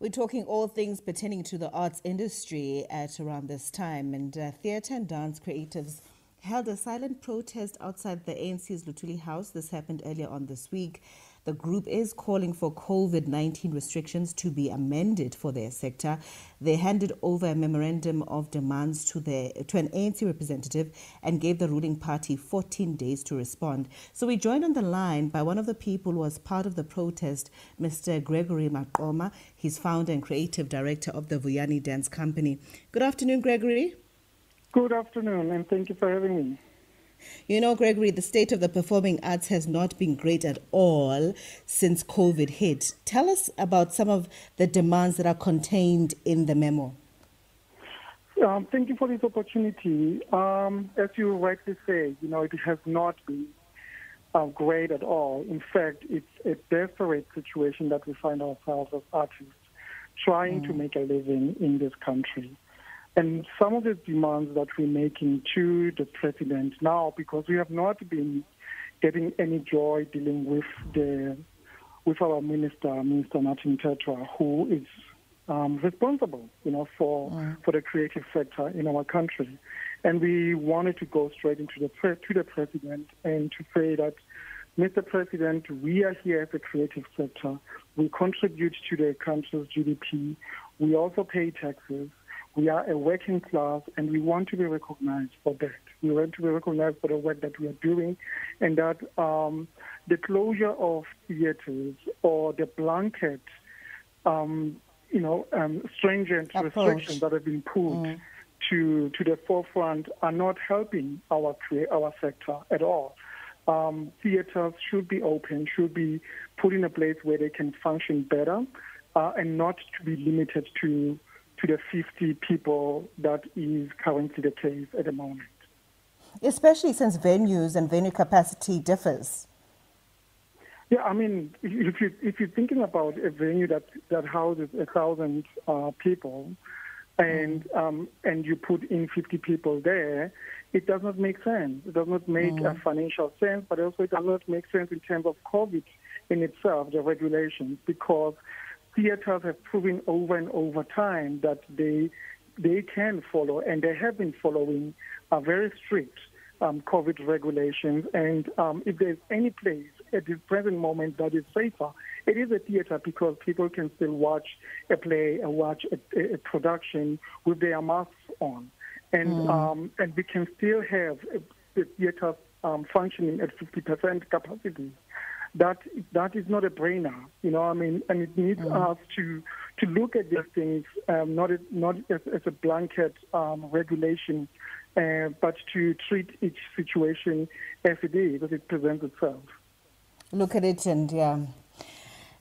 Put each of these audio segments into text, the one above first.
We're talking all things pertaining to the arts industry at around this time, and uh, theatre and dance creatives held a silent protest outside the ANC's Luthuli House. This happened earlier on this week. The group is calling for COVID 19 restrictions to be amended for their sector. They handed over a memorandum of demands to, the, to an ANC representative and gave the ruling party 14 days to respond. So we joined on the line by one of the people who was part of the protest, Mr. Gregory Maqoma. He's founder and creative director of the Vuyani Dance Company. Good afternoon, Gregory. Good afternoon, and thank you for having me. You know, Gregory, the state of the performing arts has not been great at all since COVID hit. Tell us about some of the demands that are contained in the memo. Um, thank you for this opportunity. Um, as you rightly say, you know, it has not been uh, great at all. In fact, it's a desperate situation that we find ourselves as artists trying mm. to make a living in this country. And some of the demands that we're making to the president now, because we have not been getting any joy dealing with the with our minister, Minister Martin Mthethwa, who is um, responsible, you know, for mm. for the creative sector in our country. And we wanted to go straight into the pre- to the president and to say that, Mr. President, we are here as a creative sector. We contribute to the country's GDP. We also pay taxes. We are a working class and we want to be recognized for that. We want to be recognized for the work that we are doing and that um, the closure of theaters or the blanket, um, you know, um, stringent Approach. restrictions that have been put mm. to, to the forefront are not helping our, our sector at all. Um, theaters should be open, should be put in a place where they can function better uh, and not to be limited to to the 50 people that is currently the case at the moment. Especially since venues and venue capacity differs. Yeah, I mean, if you if you're thinking about a venue that that houses a thousand uh, people, and mm. um, and you put in 50 people there, it does not make sense. It does not make mm. a financial sense, but also it does not make sense in terms of COVID in itself, the regulations, because theaters have proven over and over time that they they can follow and they have been following a very strict um, COVID regulations. And um, if there's any place at the present moment that is safer, it is a theater because people can still watch a play and watch a, a, production with their masks on. And, mm. um, and we can still have the theater um, functioning at 50% capacity that that is not a brainer, you know. I mean, and it needs mm. us to to look at these things um, not as, not as, as a blanket um, regulation, uh, but to treat each situation as it is as it presents itself. Look at it and yeah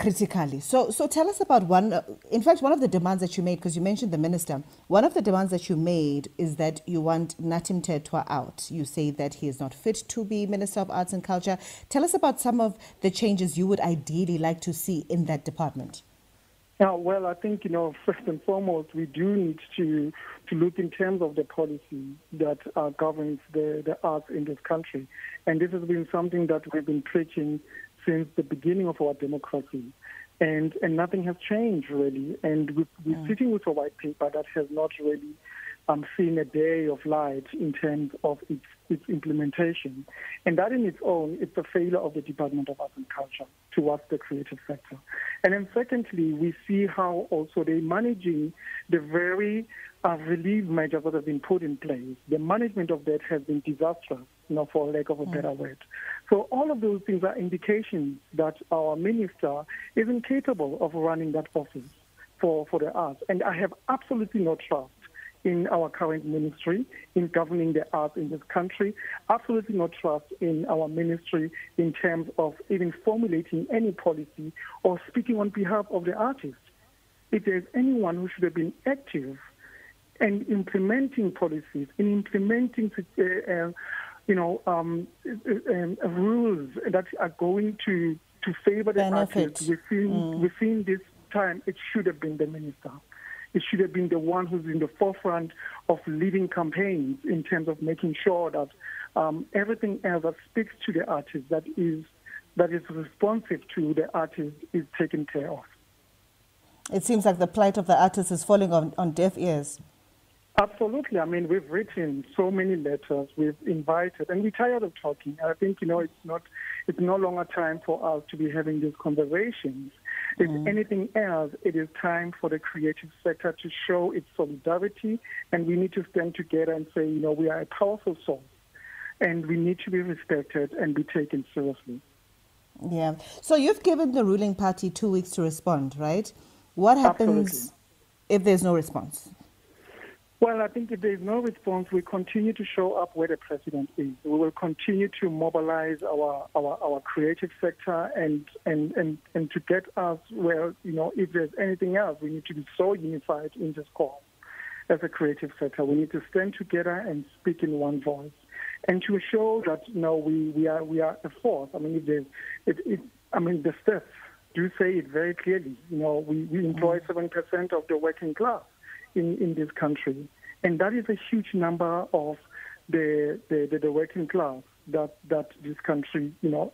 critically. So, so tell us about one. Uh, in fact, one of the demands that you made, because you mentioned the minister, one of the demands that you made is that you want Nathi Mthethwa out. You say that he is not fit to be Minister of Arts and Culture. Tell us about some of the changes you would ideally like to see in that department. Now, well, I think you know first and foremost we do need to to look in terms of the policy that uh, governs the the arts in this country, and this has been something that we've been preaching since the beginning of our democracy. And, and nothing has changed really. And we, we're mm. sitting with a white paper that has not really um, seen a day of light in terms of its, its implementation. And that in its own is the failure of the Department of Arts and Culture towards the creative sector. And then secondly, we see how also they're managing the very uh, relief measures that have been put in place. The management of that has been disastrous, you know, for lack of a mm. better word. So all of those things are indications that our minister is incapable of running that office for, for the arts. And I have absolutely no trust in our current ministry in governing the arts in this country. Absolutely no trust in our ministry in terms of even formulating any policy or speaking on behalf of the artists. If there's anyone who should have been active and implementing policies, in implementing, uh, uh, you know, um, um, rules that are going to to favor the artists within mm. within this time, it should have been the minister. It should have been the one who's in the forefront of leading campaigns in terms of making sure that um, everything else that speaks to the artist, that is that is responsive to the artist, is taken care of. It seems like the plight of the artists is falling on, on deaf ears. Absolutely. I mean, we've written so many letters. We've invited, and we're tired of talking. I think you know it's not, it's no longer time for us to be having these conversations. If mm. anything else, it is time for the creative sector to show its solidarity, and we need to stand together and say, you know, we are a powerful source, and we need to be respected and be taken seriously. Yeah. So you've given the ruling party two weeks to respond, right? What happens Absolutely. if there's no response? Well, I think if there is no response, we continue to show up where the president is. We will continue to mobilize our, our, our creative sector and, and, and, and to get us where, you know, if there's anything else, we need to be so unified in this call as a creative sector. We need to stand together and speak in one voice and to show that, you know, we, we, are, we are a force. I mean, if if, if, I mean, the stats do say it very clearly. You know, we, we employ 7% of the working class in, in this country. And that is a huge number of the, the, the, the working class that, that this country, you know,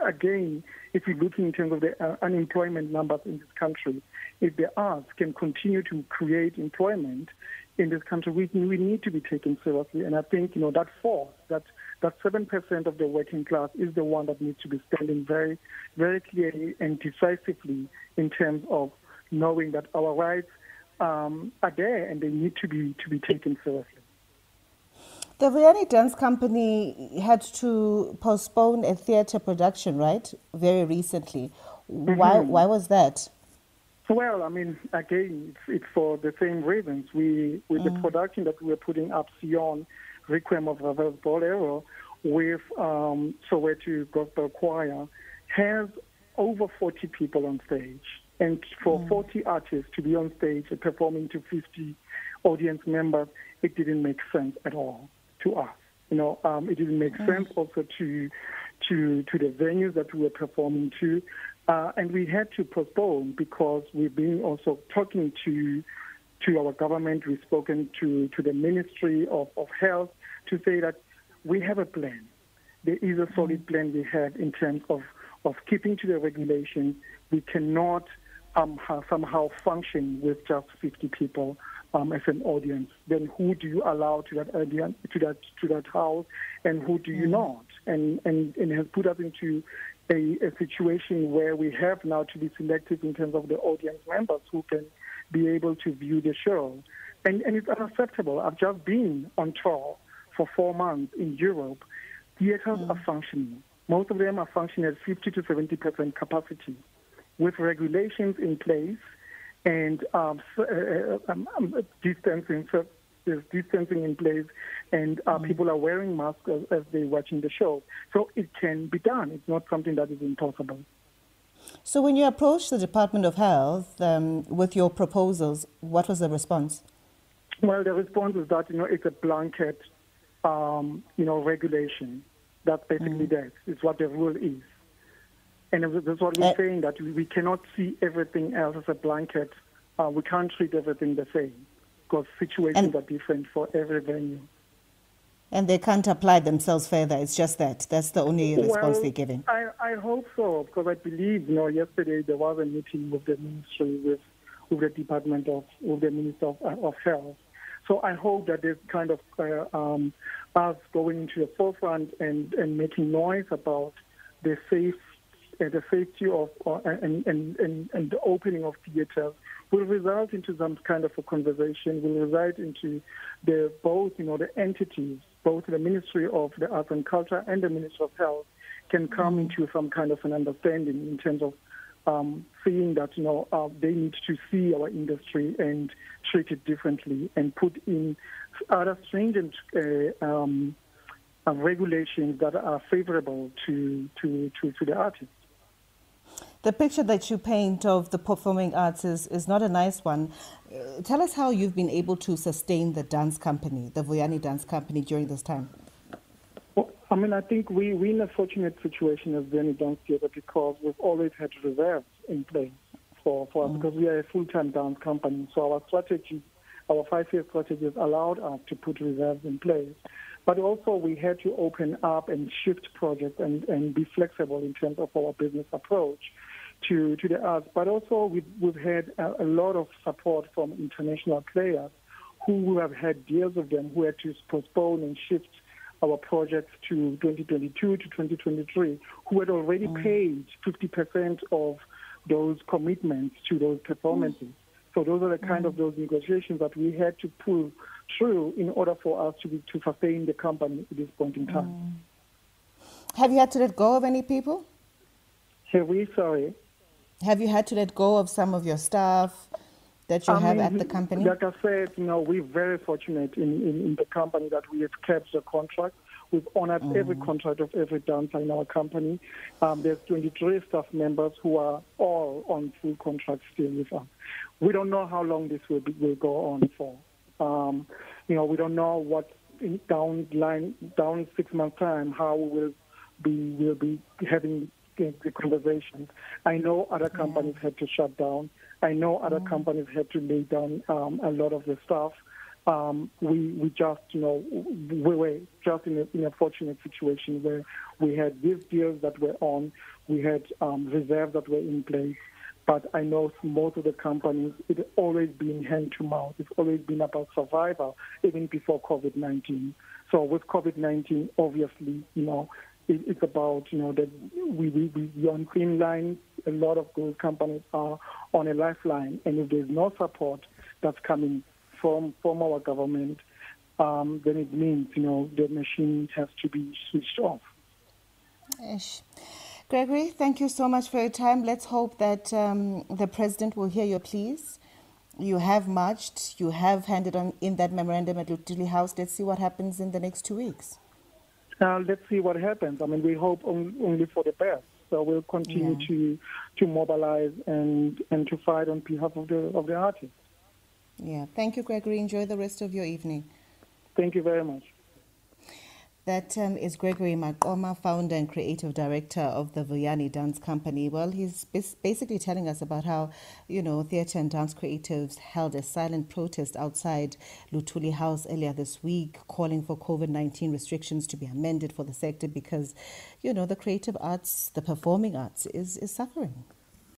again, if you look in terms of the uh, unemployment numbers in this country, if the arts can continue to create employment in this country, we, we need to be taken seriously. And I think, you know, that force, that that 7% of the working class is the one that needs to be standing very, very clearly and decisively in terms of knowing that our rights um, are there and they need to be to be taken seriously. The Vuyani Dance Company had to postpone a theatre production, right? Very recently. Mm-hmm. Why? Why was that? Well, I mean, again, it's, it's for the same reasons. We with mm. the production that we were putting up, Cion, Requiem of Ravel Bolero, with um, Soweto Gospel Choir, has over 40 people on stage. And for mm. 40 artists to be on stage performing to 50 audience members, it didn't make sense at all to us. You know, um, it didn't make mm. sense also to to to the venues that we were performing to, uh, and we had to postpone because we've been also talking to to our government. We've spoken to to the Ministry of, of Health to say that we have a plan. There is a solid mm. plan we have in terms of of keeping to the regulations. We cannot um, somehow function with just 50 people um, as an audience, then who do you allow to that audience, to that to that house, and who do you mm. not? And and and has put us into a, a situation where we have now to be selective in terms of the audience members who can be able to view the show, and and it's unacceptable. I've just been on tour for four months in Europe. Theaters mm. are functioning. Most of them are functioning at 50 to 70 percent capacity with regulations in place and um, uh, uh, um, um, distancing. So there's distancing in place, and uh, mm-hmm. people are wearing masks as, as, they're watching the show. So it can be done. It's not something that is impossible. So when you approached the Department of Health um, with your proposals, what was the response? Well, the response is that you know it's a blanket, um, you know, regulation. That's basically mm. that. It's what the rule is. And that's what we're uh, saying, that we cannot see everything else as a blanket. Uh, we can't treat everything the same because situations are different for every venue. And they can't apply themselves further. It's just that. That's the only response well, they're giving. I, I hope so, because I believe, you know, yesterday there was a meeting with the ministry, with, with the Department of, with the Minister of, of Health. So I hope that this kind of uh, um, us going into the forefront and, and making noise about the safe uh, the safety of uh, and, and, and, and the opening of theaters will result into some kind of a conversation, will result into the both, you know, the entities, both the Ministry of the Arts and Culture and the Ministry of Health can come mm-hmm. into some kind of an understanding in terms of um, seeing that, you know, uh, they need to see our industry and treat it differently and put in other stringent uh, um, uh, regulations that are favorable to, to, to, to the artists. The picture that you paint of the performing arts is, is not a nice one. Uh, tell us how you've been able to sustain the dance company, the Vuyani Dance Company, during this time. Well, I mean, I think we, we're in a fortunate situation as Vuyani Dance Theatre because we've always had reserves in place for, for us mm. because we are a full-time dance company. So our strategy, our five-year strategy has allowed us to put reserves in place. But also we had to open up and shift projects and, and be flexible in terms of our business approach to, to the arts. But also we've, we've had a, a lot of support from international players who have had deals with them who had to postpone and shift our projects to 2022 to 2023, who had already mm. paid 50% of those commitments to those performances. Mm. So those are the kind mm. of those negotiations that we had to pull through in order for us to be, to sustain the company at this point in time. Mm. Have you had to let go of any people? Have we? Sorry. Have you had to let go of some of your staff? that you I have mean, at the company? Like I said, you know, we're very fortunate in, in, in the company that we have kept the contract. We've honored mm. every contract of every dancer in our company. Um, there's 23 staff members who are all on full contract still with us. We don't know how long this will, be, will go on for. Um, you know, we don't know what in down line down six months time how we will be will be having the, the conversations. I know other companies had to shut down. I know other companies had to lay down um, a lot of the stuff. Um, we we just you know we were just in a, in a fortunate situation where we had these deals that were on, we had um, reserves that were in place. But I know most of the companies, it's always been hand to mouth. It's always been about survival, even before COVID-19. So with COVID-19, obviously, you know, it, it's about, you know, that we, we, we on thin line. A lot of those companies are on a lifeline. And if there's no support that's coming from, from our government, um, then it means, you know, the machine has to be switched off. Ish. Gregory, thank you so much for your time. Let's hope that um, the president will hear your pleas. You have marched, you have handed on in that memorandum at Luthuli House. Let's see what happens in the next two weeks. Uh, let's see what happens. I mean, we hope on, only for the best. So we'll continue yeah. to to mobilize and and to fight on behalf of the of the artists. Yeah. Thank you, Gregory. Enjoy the rest of your evening. Thank you very much. That um, is Gregory Maqoma, founder and creative director of the Vuyani Dance Company. Well, he's basically telling us about how, you know, theatre and dance creatives held a silent protest outside Luthuli House earlier this week, calling for COVID 19 restrictions to be amended for the sector because, you know, the creative arts, the performing arts is, is suffering.